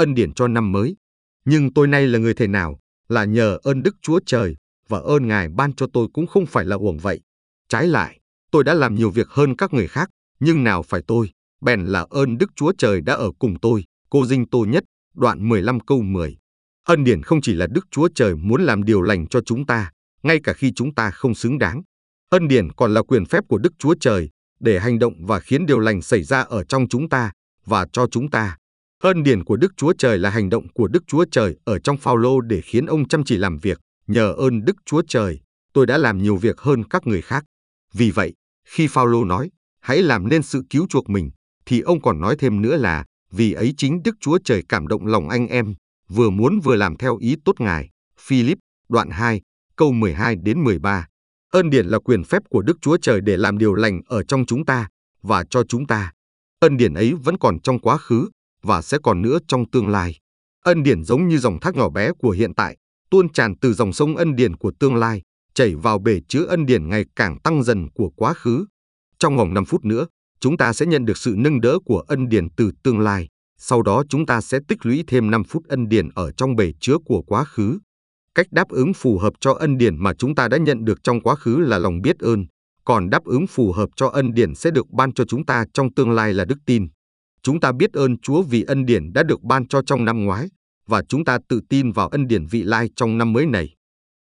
ân điển cho năm mới. Nhưng tôi nay là người thế nào, là nhờ ơn Đức Chúa Trời, và ơn Ngài ban cho tôi cũng không phải là uổng vậy. Trái lại, tôi đã làm nhiều việc hơn các người khác, nhưng nào phải tôi, bèn là ơn Đức Chúa Trời đã ở cùng tôi. Cô Dinh tôi Nhất, đoạn 15 câu 10. Ân điển không chỉ là Đức Chúa Trời muốn làm điều lành cho chúng ta, ngay cả khi chúng ta không xứng đáng. Ân điển còn là quyền phép của Đức Chúa Trời để hành động và khiến điều lành xảy ra ở trong chúng ta và cho chúng ta. Ơn điển của Đức Chúa Trời là hành động của Đức Chúa Trời ở trong Phaolô để khiến ông chăm chỉ làm việc. Nhờ ơn Đức Chúa Trời, tôi đã làm nhiều việc hơn các người khác. Vì vậy, khi Phaolô nói, hãy làm nên sự cứu chuộc mình, thì ông còn nói thêm nữa là, vì ấy chính Đức Chúa Trời cảm động lòng anh em, vừa muốn vừa làm theo ý tốt Ngài. Philip, đoạn 2, câu 12 đến 13. Ơn điển là quyền phép của Đức Chúa Trời để làm điều lành ở trong chúng ta và cho chúng ta. Ân điển ấy vẫn còn trong quá khứ và sẽ còn nữa trong tương lai. Ân điển giống như dòng thác nhỏ bé của hiện tại, tuôn tràn từ dòng sông ân điển của tương lai, chảy vào bể chứa ân điển ngày càng tăng dần của quá khứ. Trong vòng 5 phút nữa, chúng ta sẽ nhận được sự nâng đỡ của ân điển từ tương lai. Sau đó chúng ta sẽ tích lũy thêm 5 phút ân điển ở trong bể chứa của quá khứ. Cách đáp ứng phù hợp cho ân điển mà chúng ta đã nhận được trong quá khứ là lòng biết ơn, còn đáp ứng phù hợp cho ân điển sẽ được ban cho chúng ta trong tương lai là đức tin. Chúng ta biết ơn Chúa vì ân điển đã được ban cho trong năm ngoái, và chúng ta tự tin vào ân điển vị lai trong năm mới này.